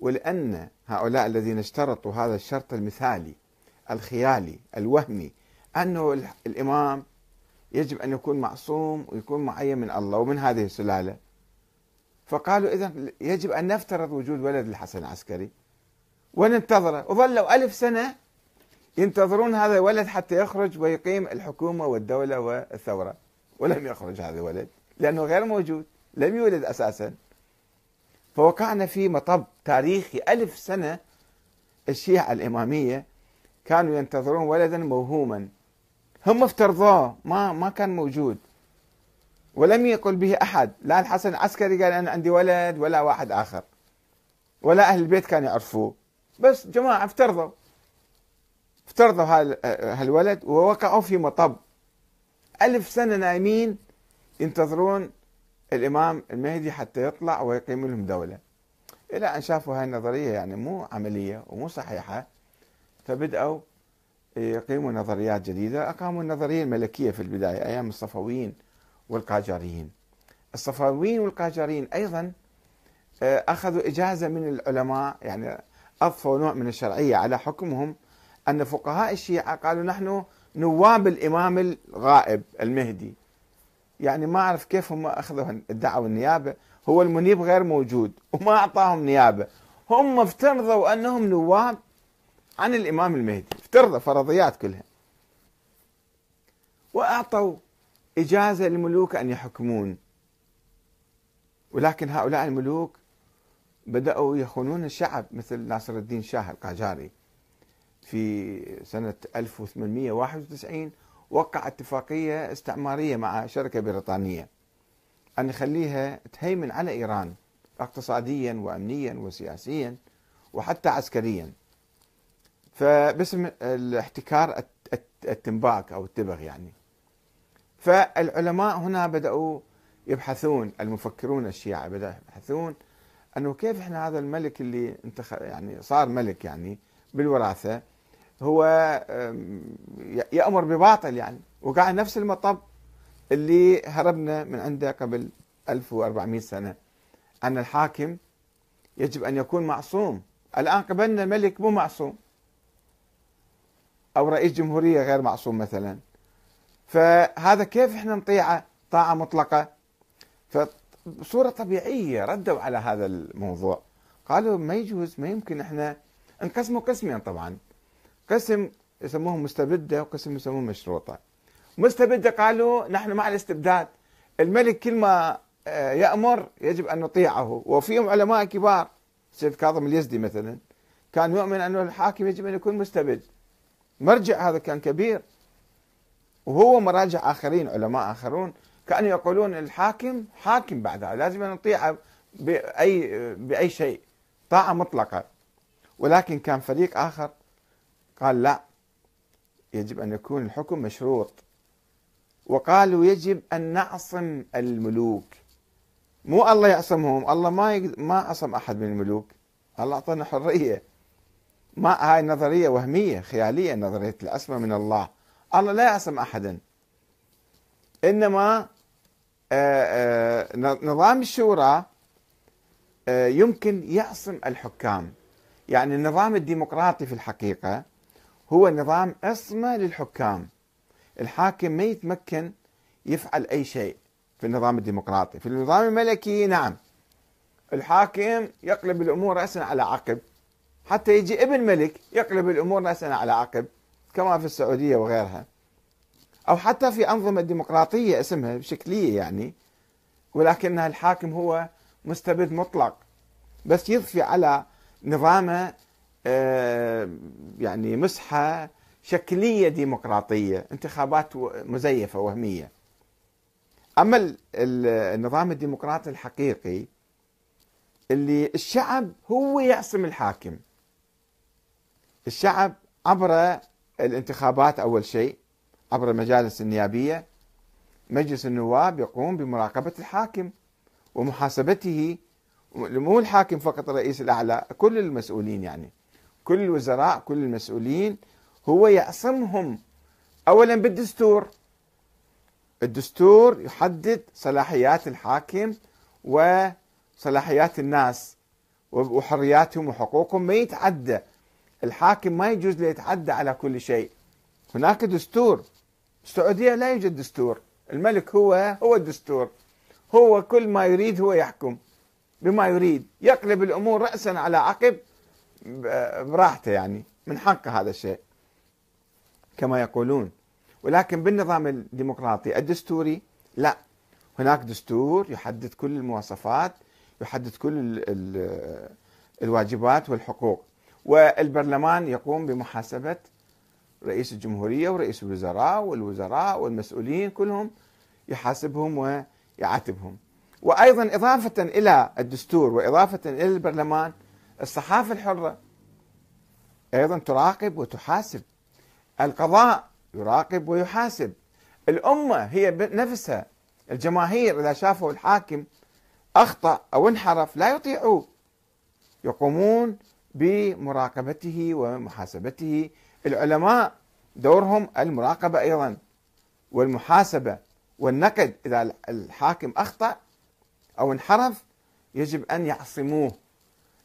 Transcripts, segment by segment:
ولأن هؤلاء الذين اشترطوا هذا الشرط المثالي الخيالي الوهمي أنه الإمام يجب أن يكون معصوم ويكون معين من الله ومن هذه السلالة. فقالوا إذا يجب أن نفترض وجود ولد الحسن العسكري. وننتظره. وظلوا ألف سنة ينتظرون هذا الولد حتى يخرج ويقيم الحكومة والدولة والثورة. ولم يخرج هذا الولد لأنه غير موجود لم يولد أساسا. فوقعنا في مطب تاريخي ألف سنة الشيعة الإمامية كانوا ينتظرون ولدا موهوما. هم افترضوه ما ما كان موجود. ولم يقل به أحد. لا الحسن العسكري قال أنا عندي ولد ولا واحد آخر. ولا أهل البيت كانوا يعرفوه. بس جماعة افترضوا. افترضوا هالولد ووقعوا في مطب. ألف سنة نايمين ينتظرون الإمام المهدي حتى يطلع ويقيم لهم دولة. إلى أن شافوا هاي النظرية يعني مو عملية ومو صحيحة فبدأوا يقيموا نظريات جديدة. أقاموا النظرية الملكية في البداية أيام الصفويين والقاجاريين. الصفويين والقاجاريين أيضا آه، أخذوا إجازة من العلماء يعني أضفوا نوع من الشرعية على حكمهم أن فقهاء الشيعة قالوا نحن نواب الإمام الغائب المهدي. يعني ما أعرف كيف هم أخذوا ادعوا النيابة. هو المنيب غير موجود وما أعطاهم نيابة. هم افترضوا أنهم نواب عن الإمام المهدي. افترضوا فرضيات كلها. وأعطوا إجازة للملوك أن يحكمون. ولكن هؤلاء الملوك بدأوا يخونون الشعب مثل ناصر الدين شاه القاجاري في سنة 1891 وقع اتفاقية استعمارية مع شركة بريطانية. أن يخليها تهيمن على إيران اقتصاديا وأمنيا وسياسيا وحتى عسكريا. فباسم الاحتكار التنباك أو التبغ يعني. فالعلماء هنا بدأوا يبحثون المفكرون الشيعة بدأوا يبحثون أنه كيف إحنا هذا الملك اللي انتخ... يعني صار ملك يعني بالوراثة هو يأمر بباطل يعني. وقع نفس المطب اللي هربنا من عنده قبل 1400 سنة. أن الحاكم يجب أن يكون معصوم. الآن قبلنا ملك مو معصوم. أو رئيس جمهورية غير معصوم مثلا. فهذا كيف إحنا نطيعه طاعة مطلقة؟ فبصورة طبيعية ردوا على هذا الموضوع. قالوا ما يجوز ما يمكن إحنا انقسموا قسمين طبعا. قسم يسموه مستبدة وقسم يسموه مشروطة. مستبدة قالوا نحن مع الاستبداد. الملك كل ما آه، يأمر يجب أن نطيعه. وفيهم علماء كبار سيد كاظم اليزدي مثلا. كان يؤمن أن الحاكم يجب أن يكون مستبد. مرجع هذا كان كبير. وهو مراجع آخرين علماء آخرون. كانوا يقولون الحاكم حاكم بعدها. لازم نطيعه بأي بأي شيء. طاعة مطلقة. ولكن كان فريق آخر. قال لا يجب أن يكون الحكم مشروط. وقالوا يجب أن نعصم الملوك. مو الله يعصمهم الله ما. ما عصم أحد من الملوك. الله أعطانا حرية. ما هاي نظرية وهمية خيالية نظرية العصمة من الله. الله لا يعصم أحدا. إنما آه، آه، نظام الشورى آه، يمكن يعصم الحكام. يعني النظام الديمقراطي في الحقيقة هو نظام عصمة للحكام. الحاكم ما يتمكن يفعل أي شيء في النظام الديمقراطي. في النظام الملكي نعم. الحاكم يقلب الأمور رأسا على عقب. حتى يجي ابن ملك يقلب الأمور رأسا على عقب كما في السعودية وغيرها. أو حتى في أنظمة ديمقراطية اسمها شكلية يعني ولكنها الحاكم هو مستبد مطلق. بس يضفي على نظامه يعني مسحة شكلية ديمقراطية انتخابات مزيفة وهمية. أما النظام الديمقراطي الحقيقي اللي الشعب هو يعصم الحاكم. الشعب عبر الانتخابات أول شيء عبر المجالس النيابية مجلس النواب يقوم بمراقبة الحاكم ومحاسبته. مو الحاكم فقط الرئيس الأعلى كل المسؤولين يعني. كل الوزراء كل المسؤولين هو يعصمهم أولا بالدستور. الدستور يحدد صلاحيات الحاكم وصلاحيات الناس وحرياتهم وحقوقهم ما يتعدى. الحاكم ما يجوز له يتعدى على كل شيء. هناك دستور. السعودية لا يوجد دستور. الملك هو هو الدستور. هو كل ما يريد هو يحكم بما يريد. يقلب الأمور رأسا على عقب. براحته يعني من حقه هذا الشيء كما يقولون. ولكن بالنظام الديمقراطي الدستوري لا. هناك دستور يحدد كل المواصفات يحدد كل الواجبات والحقوق. والبرلمان يقوم بمحاسبة رئيس الجمهورية ورئيس الوزراء والوزراء والمسؤولين كلهم يحاسبهم ويعاتبهم. وأيضا إضافة إلى الدستور وإضافة إلى البرلمان الصحافة الحرة أيضا تراقب وتحاسب. القضاء يراقب ويحاسب. الأمة هي نفسها. الجماهير إذا شافوا الحاكم أخطأ أو انحرف لا يطيعوه. يقومون بمراقبته ومحاسبته. العلماء دورهم المراقبة أيضا والمحاسبة. والنقد إذا الحاكم أخطأ أو انحرف يجب أن يعصموه.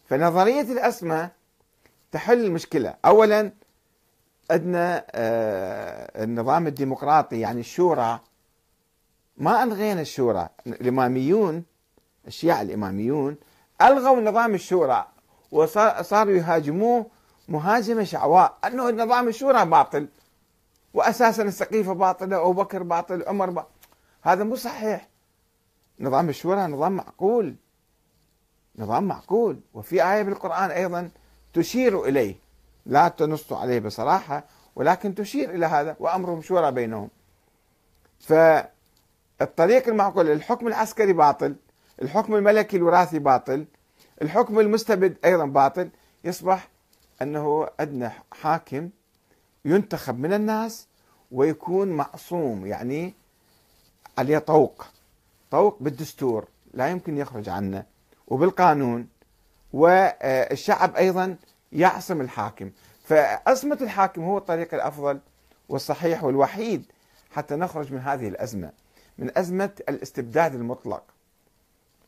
فنظرية الأسمى تحل المشكلة. أولا عندنا آه، النظام الديمقراطي يعني الشورى ما ألغينا الشورى. الإماميون الشيعة الإماميون ألغوا نظام الشورى وصاروا يهاجموه مهاجمة شعواء. أنه نظام الشورى باطل وأساسا السقيفة باطلة أبو بكر باطل عمر باطل هذا مو صحيح. نظام الشورى نظام معقول. نظام معقول. وفي آية بالقرآن أيضا تشير إليه. لا تنص عليه بصراحة ولكن تشير إلى هذا وأمرهم شورى بينهم. فالطريق المعقول الحكم العسكري باطل الحكم الملكي الوراثي باطل الحكم المستبد أيضا باطل. يصبح أنه عندنا حاكم ينتخب من الناس ويكون معصوم يعني عليه طوق طوق بالدستور. لا يمكن يخرج عنه. وبالقانون والشعب أيضا يعصم الحاكم. فعصمة الحاكم هو الطريق الأفضل والصحيح والوحيد حتى نخرج من هذه الأزمة من أزمة الاستبداد المطلق.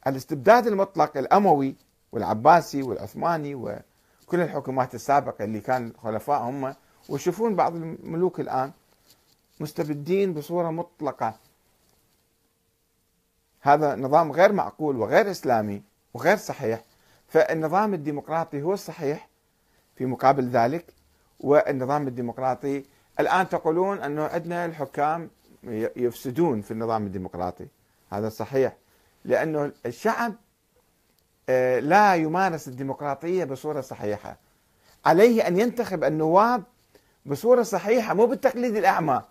الاستبداد المطلق الأموي والعباسي والعثماني وكل الحكومات السابقة اللي كان الخلفاء هم. ويشوفون بعض الملوك الآن مستبدين بصورة مطلقة. هذا نظام غير معقول وغير إسلامي. وغير صحيح. فالنظام الديمقراطي هو الصحيح في مقابل ذلك والنظام الديمقراطي الآن تقولون أنه عندنا الحكام يفسدون في النظام الديمقراطي. هذا صحيح لأنه الشعب آه، لا يمارس الديمقراطية بصورة صحيحة. عليه أن ينتخب النواب بصورة صحيحة مو بالتقليد الأعمى.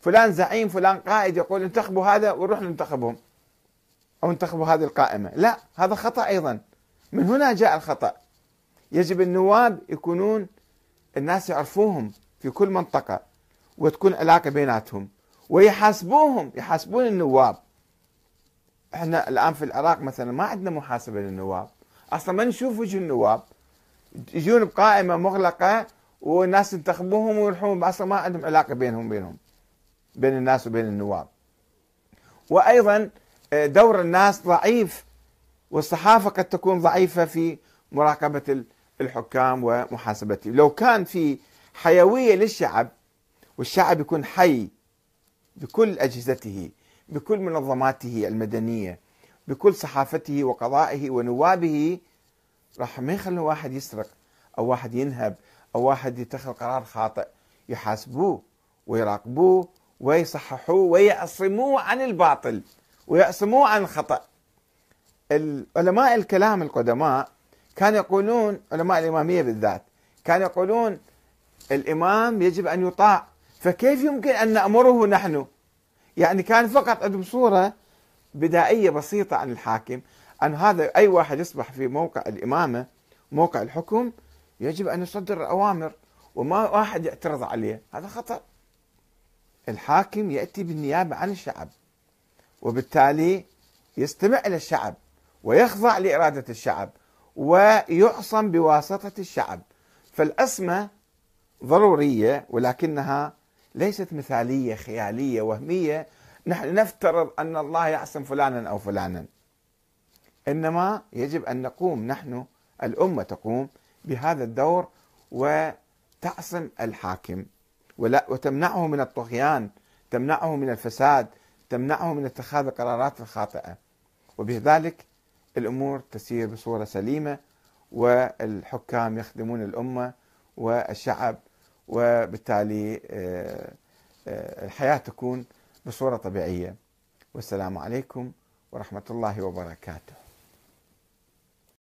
فلان زعيم فلان قائد يقول انتخبوا هذا ونروح ننتخبهم. أو انتخبوا هذه القائمة. لا هذا خطأ أيضا. من هنا جاء الخطأ. يجب النواب يكونون الناس يعرفوهم في كل منطقة وتكون علاقة بيناتهم ويحاسبوهم يحاسبون النواب. إحنا الآن في العراق مثلا ما عندنا محاسبة للنواب. أصلا ما نشوف وجه النواب. يجون بقائمة مغلقة والناس ينتخبوهم ويروحون. أصلا ما عندهم علاقة بينهم بينهم بين الناس وبين النواب. وأيضا دور الناس ضعيف والصحافة قد تكون ضعيفة في مراقبة الحكام ومحاسبتهم. لو كان في حيوية للشعب والشعب يكون حي بكل أجهزته بكل منظماته المدنية بكل صحافته وقضائه ونوابه راح ما يخلوا واحد يسرق أو واحد ينهب أو واحد يتخذ قرار خاطئ. يحاسبوه ويراقبوه ويصححوه ويعصموه عن الباطل. ويعصموه عن الخطأ. العلماء الكلام القدماء كانوا يقولون علماء الإمامية بالذات كانوا يقولون الإمام يجب أن يطاع. فكيف يمكن أن نأمره نحن؟ يعني كان فقط عندهم صورة بدائية بسيطة عن الحاكم أن هذا أي واحد يصبح في موقع الإمامة موقع الحكم يجب أن يصدر الأوامر وما واحد يعترض عليه. هذا خطأ. الحاكم يأتي بالنيابة عن الشعب. وبالتالي يستمع إلى الشعب ويخضع لإرادة الشعب ويعصم بواسطة الشعب. فالأسمة ضرورية ولكنها ليست مثالية خيالية وهمية. نحن نفترض أن الله يعصم فلانا أو فلانا. إنما يجب أن نقوم نحن الأمة تقوم بهذا الدور وتعصم الحاكم. ولا وتمنعه من الطغيان تمنعه من الفساد تمنعه من اتخاذ القرارات الخاطئة وبذلك الأمور تسير بصورة سليمة والحكام يخدمون الأمة والشعب وبالتالي آه، آه، الحياة تكون بصورة طبيعية. والسلام عليكم ورحمة الله وبركاته.